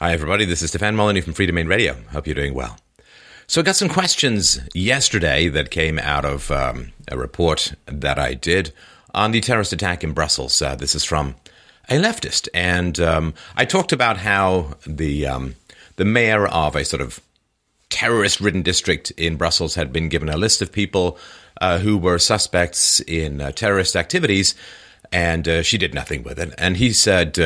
Hi, everybody. This is Stefan Molyneux from Freedomain Radio. Hope you're doing well. So, I got some questions yesterday that came out of um, a report that I did on the terrorist attack in Brussels. Uh, this is from a leftist, and um, I talked about how the um, the mayor of a sort of terrorist-ridden district in Brussels had been given a list of people uh, who were suspects in uh, terrorist activities, and uh, she did nothing with it. And he said.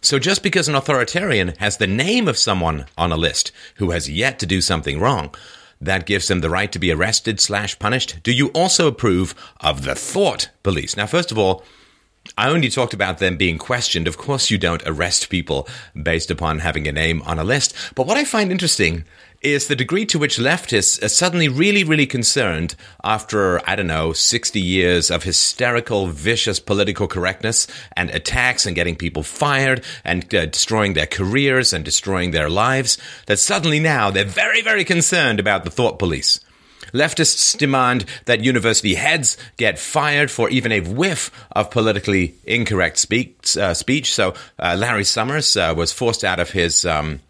So just because an authoritarian has the name of someone on a list who has yet to do something wrong, that gives them the right to be arrested slash punished. Do you also approve of the thought police? Now, first of all, I only talked about them being questioned. Of course, you don't arrest people based upon having a name on a list. But what I find interesting is the degree to which leftists are suddenly really, really concerned after, I don't know, 60 years of hysterical, vicious political correctness and attacks and getting people fired and uh, destroying their careers and destroying their lives, that suddenly now they're very, very concerned about the thought police. Leftists demand that university heads get fired for even a whiff of politically incorrect uh, speech. So uh, Larry Summers uh, was forced out of his um,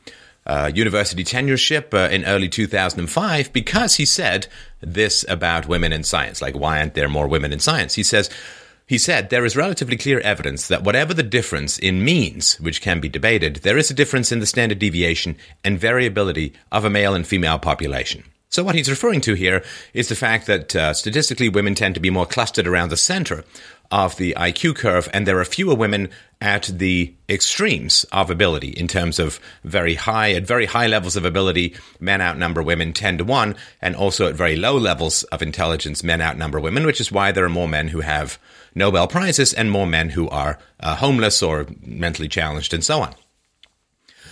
uh, university tenureship uh, in early 2005 because he said this about women in science. Like, why aren't there more women in science? He says. He said there is relatively clear evidence that whatever the difference in means, which can be debated, there is a difference in the standard deviation and variability of a male and female population. So, what he's referring to here is the fact that uh, statistically women tend to be more clustered around the center of the IQ curve, and there are fewer women at the extremes of ability in terms of very high, at very high levels of ability, men outnumber women 10 to 1, and also at very low levels of intelligence, men outnumber women, which is why there are more men who have Nobel Prizes and more men who are uh, homeless or mentally challenged and so on.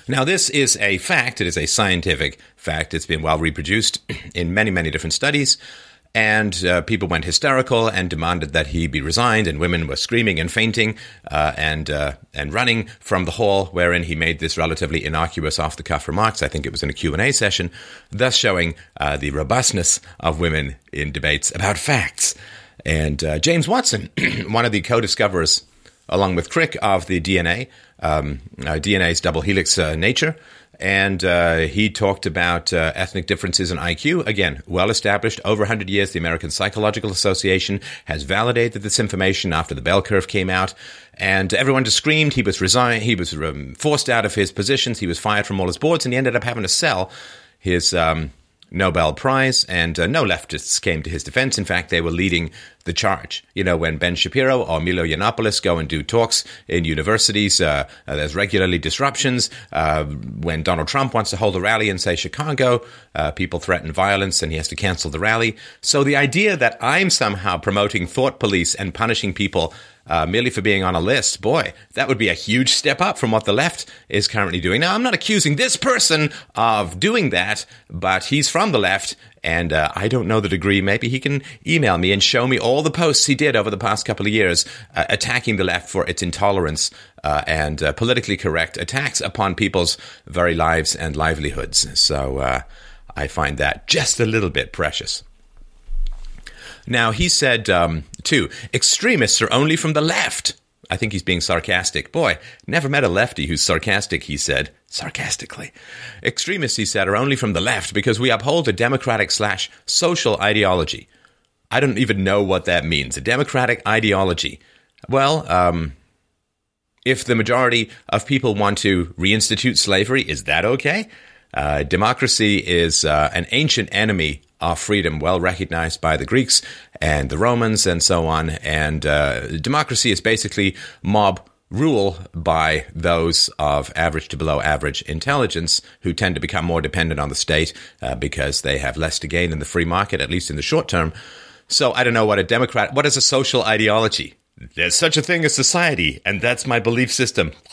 Now, this is a fact. It is a scientific fact. It's been well reproduced in many, many different studies. And uh, people went hysterical and demanded that he be resigned. And women were screaming and fainting uh, and uh, and running from the hall, wherein he made this relatively innocuous, off the cuff remarks. I think it was in a Q and A session, thus showing uh, the robustness of women in debates about facts. And uh, James Watson, one of the co-discoverers, along with Crick, of the DNA, um, uh, DNA's double helix nature. And uh, he talked about uh, ethnic differences in IQ. Again, well established over 100 years. The American Psychological Association has validated this information after the bell curve came out. And everyone just screamed. He was resigned. He was um, forced out of his positions. He was fired from all his boards, and he ended up having to sell his um, Nobel Prize, and uh, no leftists came to his defense. In fact, they were leading the charge. You know, when Ben Shapiro or Milo Yiannopoulos go and do talks in universities, uh, uh, there's regularly disruptions. Uh, when Donald Trump wants to hold a rally in, say, Chicago, uh, people threaten violence and he has to cancel the rally. So the idea that I'm somehow promoting thought police and punishing people uh, merely for being on a list, boy, that would be a huge step up from what the left is currently doing. Now, I'm not accusing this person of doing that, but he's from the left, and uh, I don't know the degree. Maybe he can email me and show me all the posts he did over the past couple of years uh, attacking the left for its intolerance uh, and uh, politically correct attacks upon people's very lives and livelihoods. So uh, I find that just a little bit precious. Now, he said, um, too, extremists are only from the left. I think he's being sarcastic. Boy, never met a lefty who's sarcastic, he said, sarcastically. Extremists, he said, are only from the left because we uphold a democratic slash social ideology. I don't even know what that means. A democratic ideology. Well, um, if the majority of people want to reinstitute slavery, is that okay? Uh, democracy is uh, an ancient enemy of freedom, well recognized by the Greeks and the Romans and so on. And uh, democracy is basically mob rule by those of average to below average intelligence who tend to become more dependent on the state uh, because they have less to gain in the free market, at least in the short term. So I don't know what a Democrat, what is a social ideology? There's such a thing as society, and that's my belief system.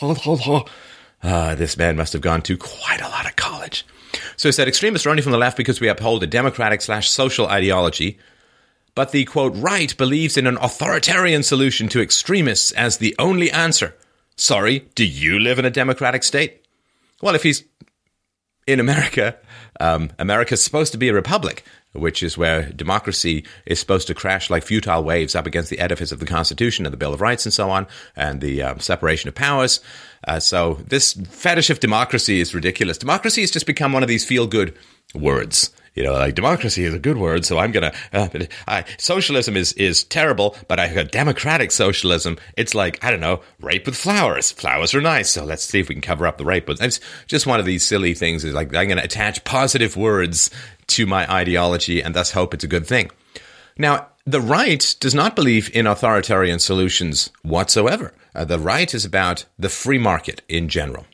Uh, this man must have gone to quite a lot of college. So he said extremists are only from the left because we uphold a democratic slash social ideology. But the quote right believes in an authoritarian solution to extremists as the only answer. Sorry, do you live in a democratic state? Well, if he's in America, um, America's supposed to be a republic, which is where democracy is supposed to crash like futile waves up against the edifice of the Constitution and the Bill of Rights and so on, and the um, separation of powers. Uh, so this fetish of democracy is ridiculous. Democracy has just become one of these feel good words you know, like democracy is a good word, so I'm gonna. Uh, I, socialism is is terrible, but I got democratic socialism. It's like I don't know, rape with flowers. Flowers are nice, so let's see if we can cover up the rape. But it's just one of these silly things. Is like I'm gonna attach positive words to my ideology and thus hope it's a good thing. Now, the right does not believe in authoritarian solutions whatsoever. Uh, the right is about the free market in general.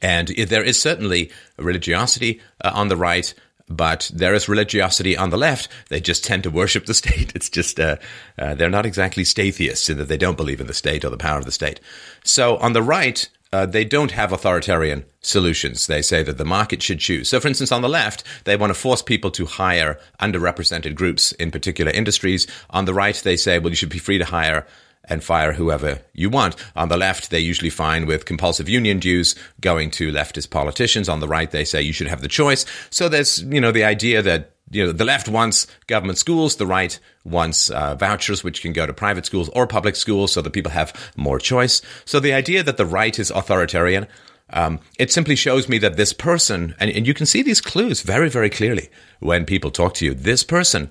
And there is certainly religiosity uh, on the right, but there is religiosity on the left. They just tend to worship the state. It's just, uh, uh, they're not exactly stateists in that they don't believe in the state or the power of the state. So on the right, uh, they don't have authoritarian solutions. They say that the market should choose. So, for instance, on the left, they want to force people to hire underrepresented groups in particular industries. On the right, they say, well, you should be free to hire and fire whoever you want. On the left, they're usually fine with compulsive union dues going to leftist politicians. On the right, they say you should have the choice. So there's, you know, the idea that, you know, the left wants government schools, the right wants uh, vouchers, which can go to private schools or public schools so that people have more choice. So the idea that the right is authoritarian, um, it simply shows me that this person, and, and you can see these clues very, very clearly when people talk to you, this person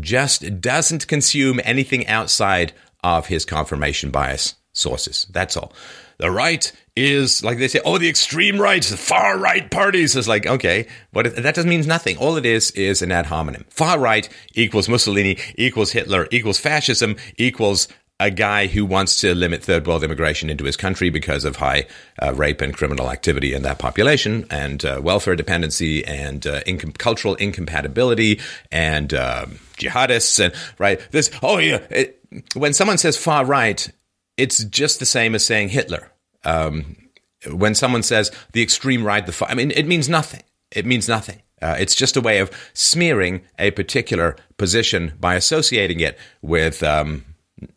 just doesn't consume anything outside of his confirmation bias sources. That's all. The right is like they say, oh, the extreme right, the far right parties is like, okay, but that doesn't mean nothing. All it is is an ad hominem. Far right equals Mussolini, equals Hitler, equals fascism, equals a guy who wants to limit third world immigration into his country because of high uh, rape and criminal activity in that population and uh, welfare dependency and uh, cultural incompatibility and um, jihadists and right this oh yeah it, when someone says far right it's just the same as saying Hitler. Um, when someone says the extreme right the far I mean it means nothing. It means nothing. Uh, it's just a way of smearing a particular position by associating it with um,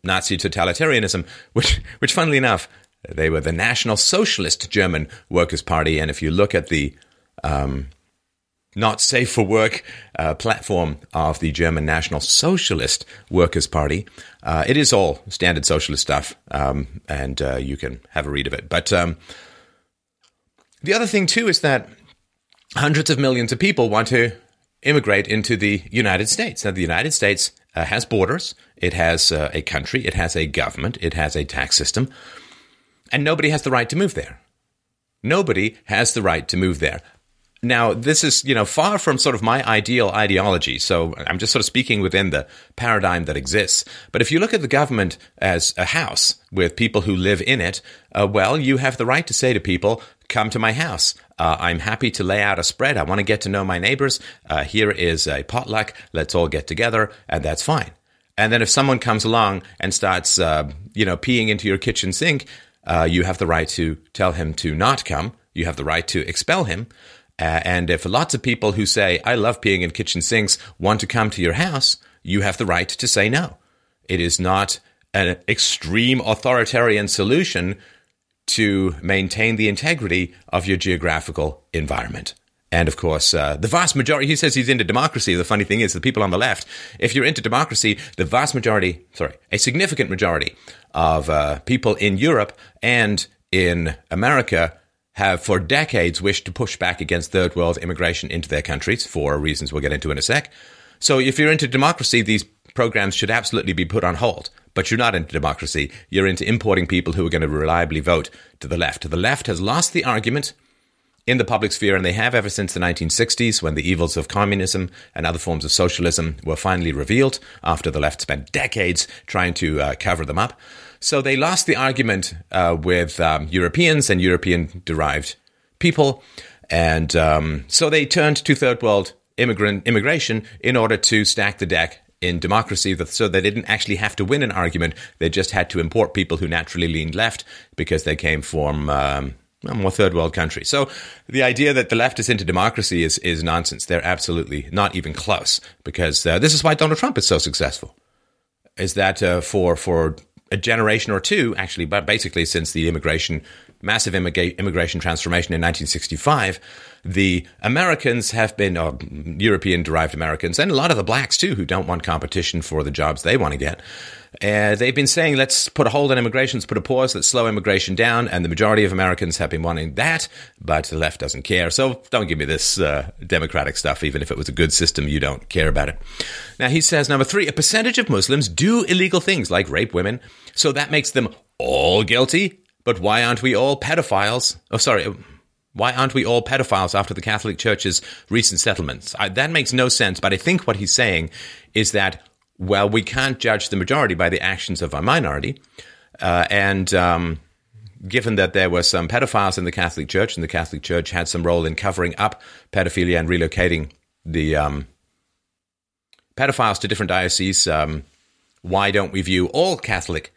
Nazi totalitarianism, which, which, funnily enough, they were the National Socialist German Workers' Party. And if you look at the um, not safe for work uh, platform of the German National Socialist Workers' Party, uh, it is all standard socialist stuff, um, and uh, you can have a read of it. But um, the other thing, too, is that hundreds of millions of people want to immigrate into the United States. Now, the United States uh, has borders, it has uh, a country, it has a government, it has a tax system, and nobody has the right to move there. Nobody has the right to move there. Now, this is, you know, far from sort of my ideal ideology. So I'm just sort of speaking within the paradigm that exists. But if you look at the government as a house with people who live in it, uh, well, you have the right to say to people, come to my house. Uh, I'm happy to lay out a spread. I want to get to know my neighbors. Uh, here is a potluck. Let's all get together, and that's fine. And then if someone comes along and starts, uh, you know, peeing into your kitchen sink, uh, you have the right to tell him to not come. You have the right to expel him. Uh, and if lots of people who say, I love peeing in kitchen sinks, want to come to your house, you have the right to say no. It is not an extreme authoritarian solution to maintain the integrity of your geographical environment. And of course, uh, the vast majority, he says he's into democracy. The funny thing is, the people on the left, if you're into democracy, the vast majority, sorry, a significant majority of uh, people in Europe and in America have for decades wished to push back against third world immigration into their countries for reasons we'll get into in a sec. So if you're into democracy, these programs should absolutely be put on hold. But you're not into democracy. You're into importing people who are going to reliably vote to the left. The left has lost the argument in the public sphere, and they have ever since the 1960s when the evils of communism and other forms of socialism were finally revealed after the left spent decades trying to uh, cover them up. So they lost the argument uh, with um, Europeans and European derived people. And um, so they turned to third world immigrant immigration in order to stack the deck in democracy so they didn't actually have to win an argument. They just had to import people who naturally leaned left because they came from um, more third world countries. So the idea that the left is into democracy is, is nonsense. They're absolutely not even close because uh, this is why Donald Trump is so successful. Is that uh, for for a generation or two, actually, but basically since the immigration massive immigra- immigration transformation in 1965, the Americans have been, or European derived Americans, and a lot of the blacks too, who don't want competition for the jobs they want to get. Uh, they've been saying, let's put a hold on immigration, let's put a pause, let's slow immigration down. And the majority of Americans have been wanting that, but the left doesn't care. So don't give me this uh, democratic stuff. Even if it was a good system, you don't care about it. Now, he says, number three, a percentage of Muslims do illegal things like rape women. So that makes them all guilty. But why aren't we all pedophiles? Oh, sorry. Why aren't we all pedophiles after the Catholic Church's recent settlements? I, that makes no sense. But I think what he's saying is that well, we can't judge the majority by the actions of a minority. Uh, and um, given that there were some pedophiles in the Catholic Church, and the Catholic Church had some role in covering up pedophilia and relocating the um, pedophiles to different dioceses, um, why don't we view all Catholic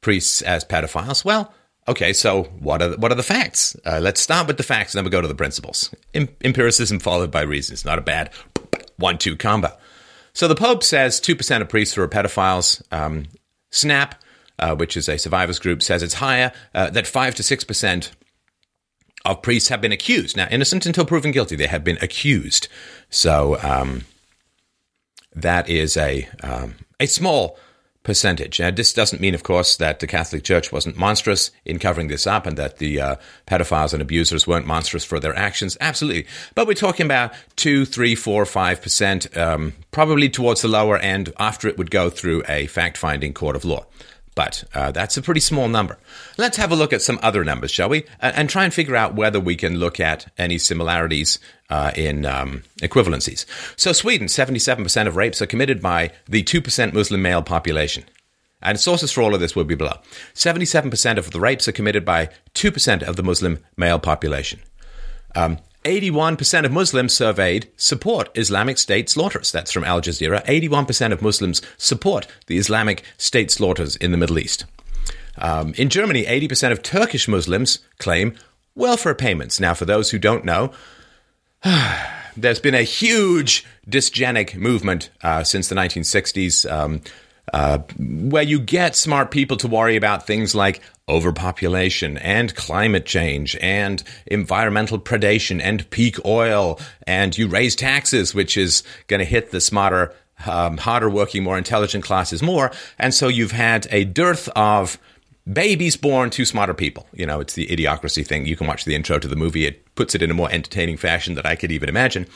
priests as pedophiles? Well, okay, so what are the, what are the facts? Uh, let's start with the facts, and then we go to the principles. Em- empiricism followed by reason. It's not a bad one-two combo. So the Pope says 2% of priests are pedophiles. Um, SNAP, uh, which is a survivors group, says it's higher, uh, that 5 to 6% of priests have been accused. Now, innocent until proven guilty, they have been accused. So um, that is a, um, a small percentage. Now, this doesn't mean, of course, that the Catholic Church wasn't monstrous in covering this up and that the uh, pedophiles and abusers weren't monstrous for their actions. Absolutely. But we're talking about 2, 3, 4, 5%, um, probably towards the lower end after it would go through a fact finding court of law. But uh, that's a pretty small number. Let's have a look at some other numbers, shall we? And try and figure out whether we can look at any similarities uh, in um, equivalencies. So, Sweden, 77% of rapes are committed by the 2% Muslim male population. And sources for all of this will be below. 77% of the rapes are committed by 2% of the Muslim male population. Um, 81% of Muslims surveyed support Islamic State slaughters. That's from Al Jazeera. 81% of Muslims support the Islamic State slaughters in the Middle East. Um, in Germany, 80% of Turkish Muslims claim welfare payments. Now, for those who don't know, there's been a huge dysgenic movement uh, since the 1960s. Um, uh, where you get smart people to worry about things like overpopulation and climate change and environmental predation and peak oil, and you raise taxes, which is going to hit the smarter, um, harder working, more intelligent classes more. And so you've had a dearth of babies born to smarter people. You know, it's the idiocracy thing. You can watch the intro to the movie, it puts it in a more entertaining fashion than I could even imagine.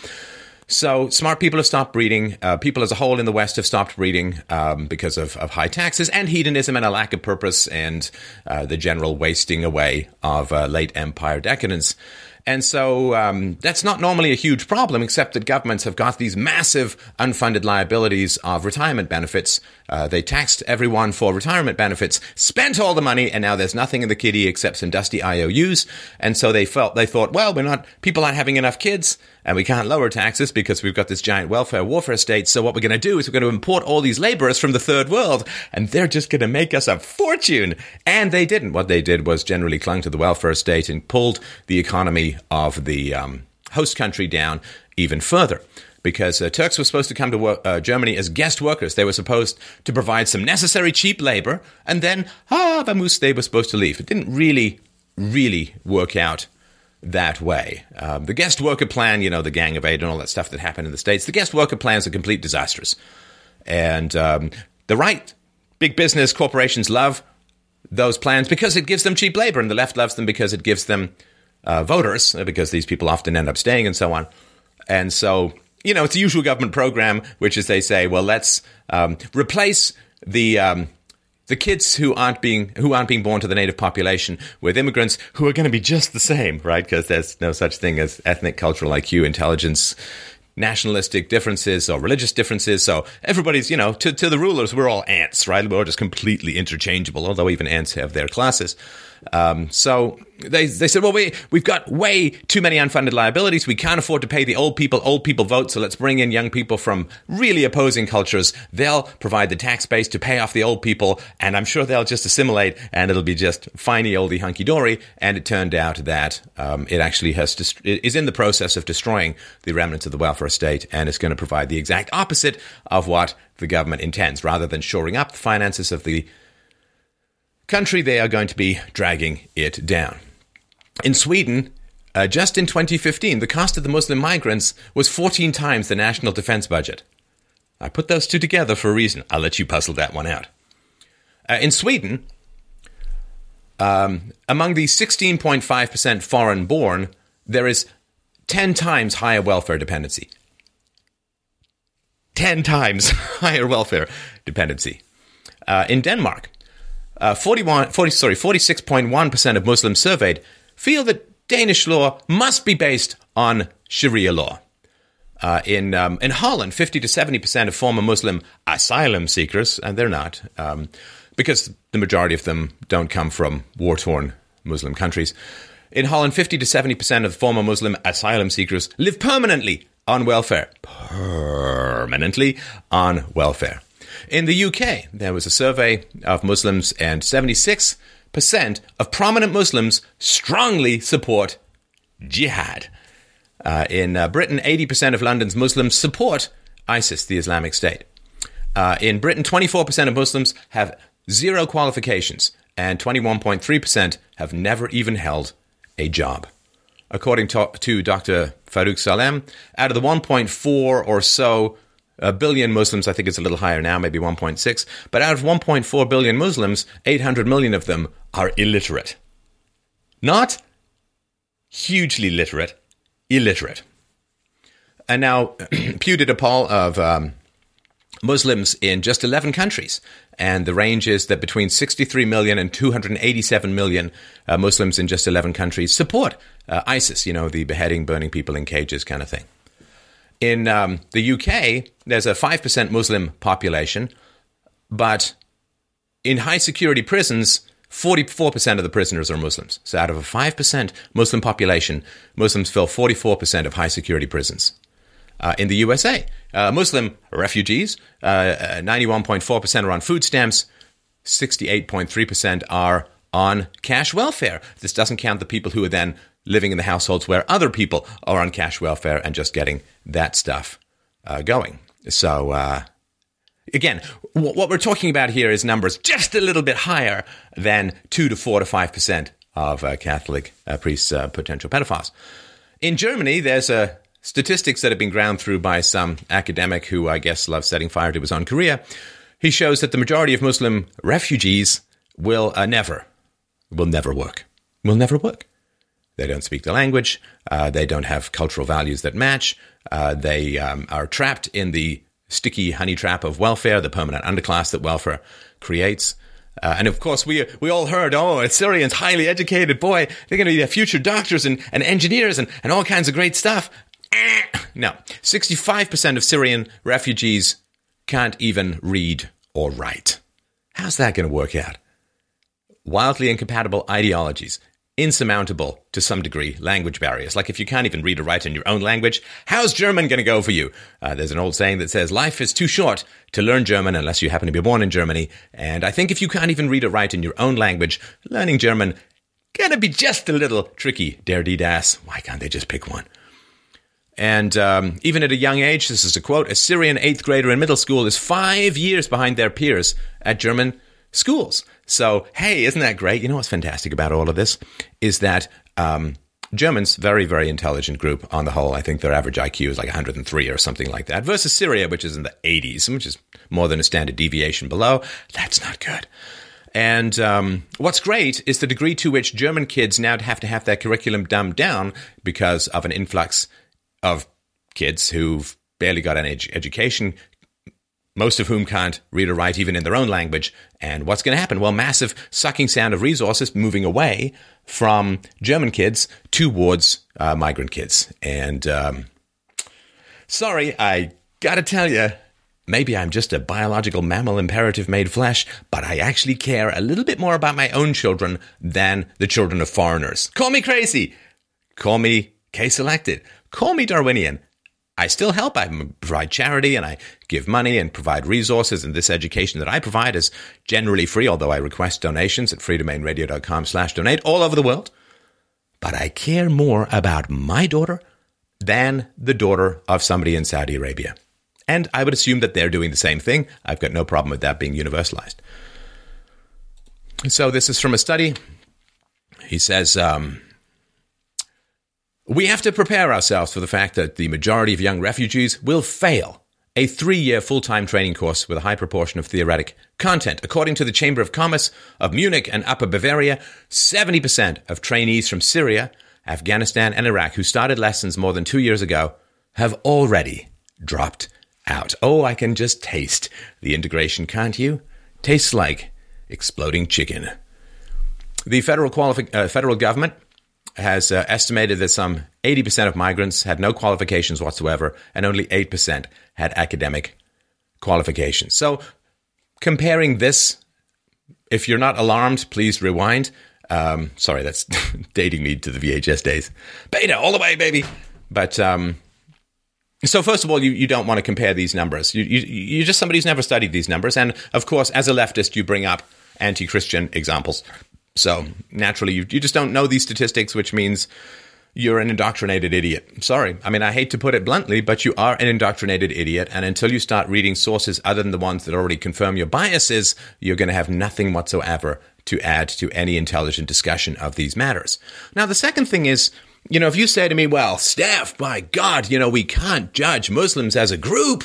So smart people have stopped breeding. Uh, people as a whole in the West have stopped breeding um, because of, of, high taxes and hedonism and a lack of purpose and uh, the general wasting away of uh, late empire decadence. And so um, that's not normally a huge problem, except that governments have got these massive unfunded liabilities of retirement benefits. Uh, they taxed everyone for retirement benefits, spent all the money, and now there's nothing in the kitty except some dusty IOUs. And so they felt they thought, well, we're not people aren't having enough kids, and we can't lower taxes because we've got this giant welfare warfare state. So what we're going to do is we're going to import all these laborers from the third world, and they're just going to make us a fortune. And they didn't. What they did was generally clung to the welfare state and pulled the economy of the um, host country down even further. Because uh, Turks were supposed to come to work, uh, Germany as guest workers. They were supposed to provide some necessary cheap labor, and then, ah, vamoose, they were supposed to leave. It didn't really, really work out that way. Um, the guest worker plan, you know, the Gang of Eight and all that stuff that happened in the States, the guest worker plans are complete disasters. And um, the right, big business corporations love those plans because it gives them cheap labor, and the left loves them because it gives them uh, voters uh, because these people often end up staying and so on. And so, you know, it's a usual government program, which is they say, well, let's um, replace the um, the kids who aren't being who aren't being born to the native population with immigrants who are going to be just the same, right? Because there's no such thing as ethnic, cultural IQ, intelligence, nationalistic differences or religious differences. So everybody's, you know, to, to the rulers, we're all ants, right? We're all just completely interchangeable, although even ants have their classes. Um, so they, they said, well, we, we've got way too many unfunded liabilities. We can't afford to pay the old people. Old people vote. So let's bring in young people from really opposing cultures. They'll provide the tax base to pay off the old people. And I'm sure they'll just assimilate and it'll be just finey oldie hunky dory. And it turned out that um, it actually has dist- is in the process of destroying the remnants of the welfare state and it's going to provide the exact opposite of what the government intends. Rather than shoring up the finances of the country, they are going to be dragging it down. In Sweden, uh, just in 2015, the cost of the Muslim migrants was 14 times the national defense budget. I put those two together for a reason. I'll let you puzzle that one out. Uh, in Sweden, um, among the 16.5% foreign born, there is 10 times higher welfare dependency. 10 times higher welfare dependency. Uh, in Denmark, uh, 41, 40, sorry, 46.1% of Muslims surveyed feel that Danish law must be based on Sharia law. Uh, in um, in Holland, 50 to 70 percent of former Muslim asylum seekers, and they're not, um, because the majority of them don't come from war torn Muslim countries. In Holland, 50 to 70 percent of former Muslim asylum seekers live permanently on welfare. Permanently on welfare. In the UK, there was a survey of Muslims, and 76% of prominent Muslims strongly support jihad. Uh, in uh, Britain, 80% of London's Muslims support ISIS, the Islamic State. Uh, in Britain, 24% of Muslims have zero qualifications, and 21.3% have never even held a job. According to, to Dr. Farouk Salem, out of the 1.4 or so a billion Muslims, I think it's a little higher now, maybe 1.6, but out of 1.4 billion Muslims, 800 million of them are illiterate. Not hugely literate, illiterate. And now, Pew did a poll of um, Muslims in just 11 countries, and the range is that between 63 million and 287 million uh, Muslims in just 11 countries support uh, ISIS, you know, the beheading, burning people in cages kind of thing. In um, the UK, there's a 5% Muslim population, but in high security prisons, 44% of the prisoners are Muslims. So out of a 5% Muslim population, Muslims fill 44% of high security prisons. Uh, in the USA, uh, Muslim refugees, uh, 91.4% are on food stamps, 68.3% are on cash welfare. This doesn't count the people who are then living in the households where other people are on cash welfare and just getting that stuff uh, going. So, uh, again, w- what we're talking about here is numbers just a little bit higher than 2 to 4 to 5% of uh, Catholic uh, priests, uh, potential pedophiles. In Germany, there's a statistics that have been ground through by some academic who I guess loves setting fire to his own career. He shows that the majority of Muslim refugees will uh, never, will never work. Will never work. They don't speak the language. Uh, they don't have cultural values that match. Uh, they um, are trapped in the sticky honey trap of welfare, the permanent underclass that welfare creates. Uh, and of course, we we all heard, oh, Syrians highly educated, boy, they're going to be future doctors and, and engineers and, and all kinds of great stuff. no, 65% of Syrian refugees can't even read or write. How's that going to work out? Wildly incompatible ideologies, insurmountable to some degree language barriers. Like if you can't even read or write in your own language, how's German going to go for you? Uh, there's an old saying that says life is too short to learn German unless you happen to be born in Germany. And I think if you can't even read or write in your own language, learning German gonna be just a little tricky. Dare das. Why can't they just pick one? And um, even at a young age, this is a quote: a Syrian eighth grader in middle school is five years behind their peers at German schools. So, hey, isn't that great? You know what's fantastic about all of this is that um, Germans, very, very intelligent group on the whole. I think their average IQ is like 103 or something like that, versus Syria, which is in the 80s, which is more than a standard deviation below. That's not good. And um, what's great is the degree to which German kids now have to have their curriculum dumbed down because of an influx of kids who've barely got any ed- education, most of whom can't read or write even in their own language. And what's going to happen? Well, massive sucking sound of resources moving away from German kids towards uh, migrant kids. And um, sorry, I got to tell you, maybe I'm just a biological mammal imperative made flesh, but I actually care a little bit more about my own children than the children of foreigners. Call me crazy. Call me K selected. Call me Darwinian. I still help. I provide charity and I give money and provide resources. And this education that I provide is generally free, although I request donations at freedomainradio.com slash donate all over the world. But I care more about my daughter than the daughter of somebody in Saudi Arabia. And I would assume that they're doing the same thing. I've got no problem with that being universalized. So this is from a study. He says, um, We have to prepare ourselves for the fact that the majority of young refugees will fail a three year full time training course with a high proportion of theoretic content. According to the Chamber of Commerce of Munich and Upper Bavaria, 70% of trainees from Syria, Afghanistan, and Iraq who started lessons more than two years ago have already dropped out. Oh, I can just taste the integration, can't you? Tastes like exploding chicken. The federal, qualifi- uh, federal government has uh, estimated that some 80% of migrants had no qualifications whatsoever, and only 8% had academic qualifications. So, comparing this, if you're not alarmed, please rewind. Um, sorry, that's dating me to the VHS days. Beta, all the way, baby. But um, so, first of all, you, you don't want to compare these numbers. You, you, you're just somebody who's never studied these numbers. And of course, as a leftist, you bring up anti Christian examples. So naturally, you, you just don't know these statistics, which means you're an indoctrinated idiot. Sorry. I mean, I hate to put it bluntly, but you are an indoctrinated idiot. And until you start reading sources other than the ones that already confirm your biases, you're going to have nothing whatsoever to add to any intelligent discussion of these matters. Now, the second thing is, you know, if you say to me, well, Steph, by God, you know, we can't judge Muslims as a group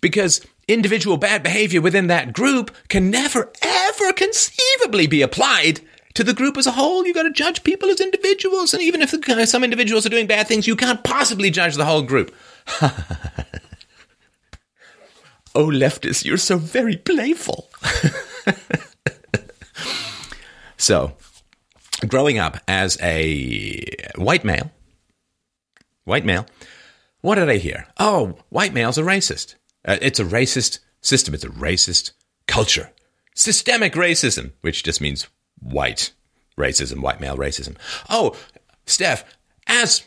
because individual bad behavior within that group can never, ever conceivably be applied to the group as a whole. You've got to judge people as individuals. And even if the, uh, some individuals are doing bad things, you can't possibly judge the whole group. oh, leftists, you're so very playful. so, growing up as a white male, white male, what did I hear? Oh, white males are racist. Uh, it's a racist system. It's a racist culture. Systemic racism, which just means white racism, white male racism. Oh, Steph, as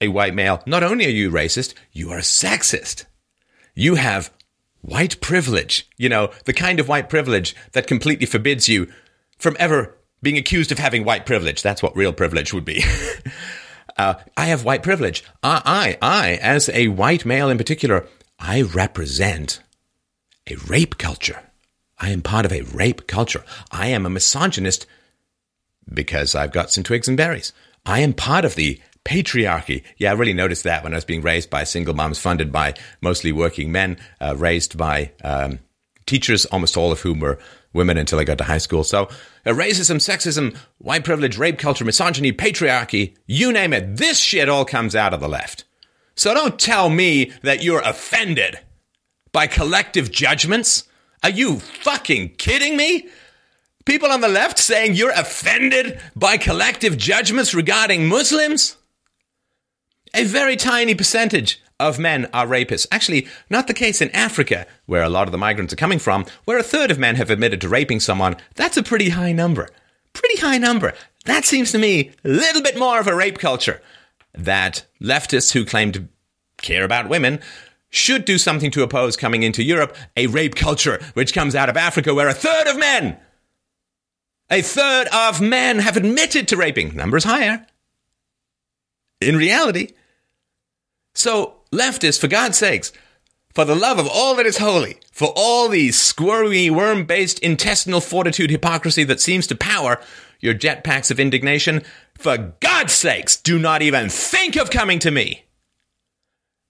a white male, not only are you racist, you are sexist. You have white privilege, you know, the kind of white privilege that completely forbids you from ever being accused of having white privilege. That's what real privilege would be. uh, I have white privilege. I, I, I, as a white male in particular, I represent a rape culture. I am part of a rape culture. I am a misogynist because I've got some twigs and berries. I am part of the patriarchy. Yeah, I really noticed that when I was being raised by single moms, funded by mostly working men, uh, raised by um, teachers, almost all of whom were women until I got to high school. So, uh, racism, sexism, white privilege, rape culture, misogyny, patriarchy, you name it, this shit all comes out of the left. So don't tell me that you're offended by collective judgments. Are you fucking kidding me? People on the left saying you're offended by collective judgments regarding Muslims? A very tiny percentage of men are rapists. Actually, not the case in Africa, where a lot of the migrants are coming from, where a third of men have admitted to raping someone. That's a pretty high number. Pretty high number. That seems to me a little bit more of a rape culture that leftists who claim to care about women should do something to oppose coming into Europe a rape culture which comes out of Africa where a third of men, a third of men have admitted to raping. Numbers higher. In reality. So, leftists, for God's sakes, for the love of all that is holy, for all the squirmy, worm based intestinal fortitude hypocrisy that seems to power your jetpacks of indignation, for God's sakes, do not even think of coming to me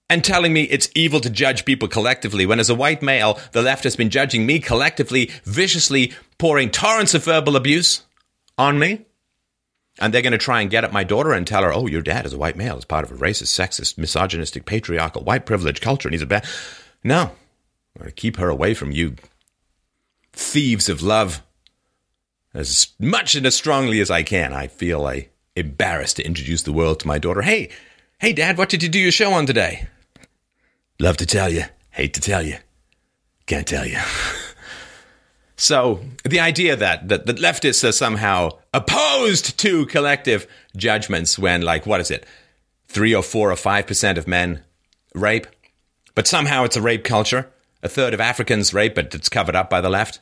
and telling me it's evil to judge people collectively when, as a white male, the left has been judging me collectively, viciously pouring torrents of verbal abuse on me. And they're going to try and get at my daughter and tell her, oh, your dad is a white male. He's part of a racist, sexist, misogynistic, patriarchal, white privilege culture, and he's a bad. No. Keep her away from you thieves of love as much and as strongly as I can. I feel like embarrassed to introduce the world to my daughter. Hey, hey, Dad, what did you do your show on today? Love to tell you, hate to tell you, can't tell you. so the idea that, that that leftists are somehow opposed to collective judgments when, like, what is it, three or four or five percent of men rape, but somehow it's a rape culture. A third of Africans rape, but it's covered up by the left.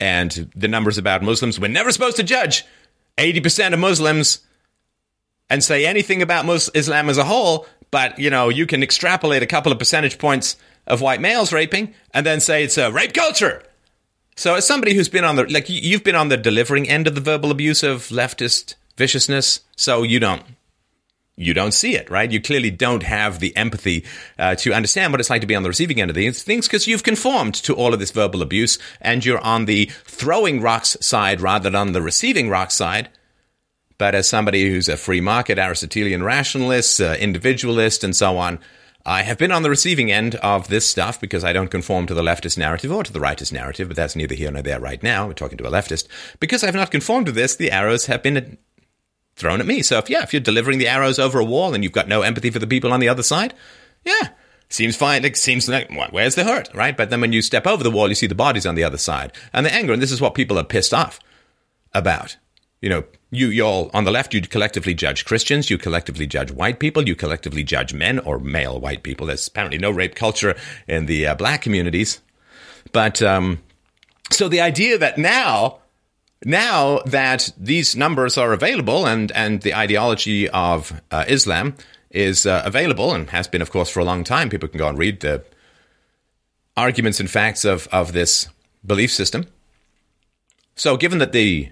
And the numbers about Muslims, we're never supposed to judge 80% of Muslims and say anything about Islam as a whole, but you know, you can extrapolate a couple of percentage points of white males raping and then say it's a rape culture. So as somebody who's been on the like you've been on the delivering end of the verbal abuse of leftist viciousness, so you don't you don't see it, right? You clearly don't have the empathy uh, to understand what it's like to be on the receiving end of these things because you've conformed to all of this verbal abuse and you're on the throwing rocks side rather than on the receiving rocks side. But as somebody who's a free market Aristotelian rationalist, uh, individualist, and so on, I have been on the receiving end of this stuff because I don't conform to the leftist narrative or to the rightist narrative, but that's neither here nor there right now. We're talking to a leftist. Because I've not conformed to this, the arrows have been thrown at me. So if yeah, if you're delivering the arrows over a wall and you've got no empathy for the people on the other side, yeah, seems fine. It seems like where's the hurt, right? But then when you step over the wall, you see the bodies on the other side and the anger, and this is what people are pissed off about. You know, you y'all on the left, you collectively judge Christians, you collectively judge white people, you collectively judge men or male white people. There's apparently no rape culture in the uh, black communities, but um, so the idea that now now that these numbers are available and, and the ideology of uh, Islam is uh, available and has been, of course, for a long time, people can go and read the arguments and facts of, of this belief system. So, given that the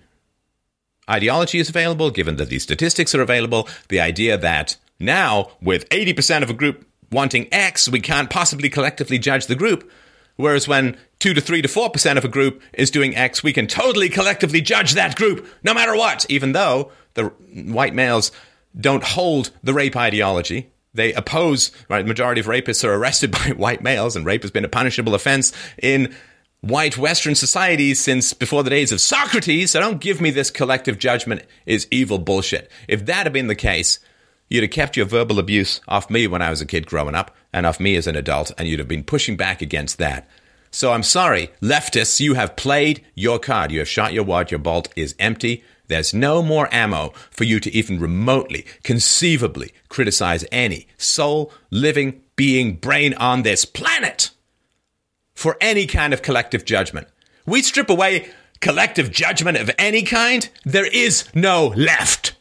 ideology is available, given that these statistics are available, the idea that now, with 80% of a group wanting X, we can't possibly collectively judge the group Whereas when two to three to four percent of a group is doing X, we can totally collectively judge that group, no matter what, even though the white males don't hold the rape ideology. They oppose, right? Majority of rapists are arrested by white males, and rape has been a punishable offense in white Western societies since before the days of Socrates. So don't give me this collective judgment is evil bullshit. If that had been the case, you'd have kept your verbal abuse off me when I was a kid growing up and off me as an adult, and you'd have been pushing back against that. So I'm sorry, leftists, you have played your card. You have shot your wad, your bolt is empty. There's no more ammo for you to even remotely, conceivably criticize any soul, living being, brain on this planet for any kind of collective judgment. We strip away collective judgment of any kind, there is no left.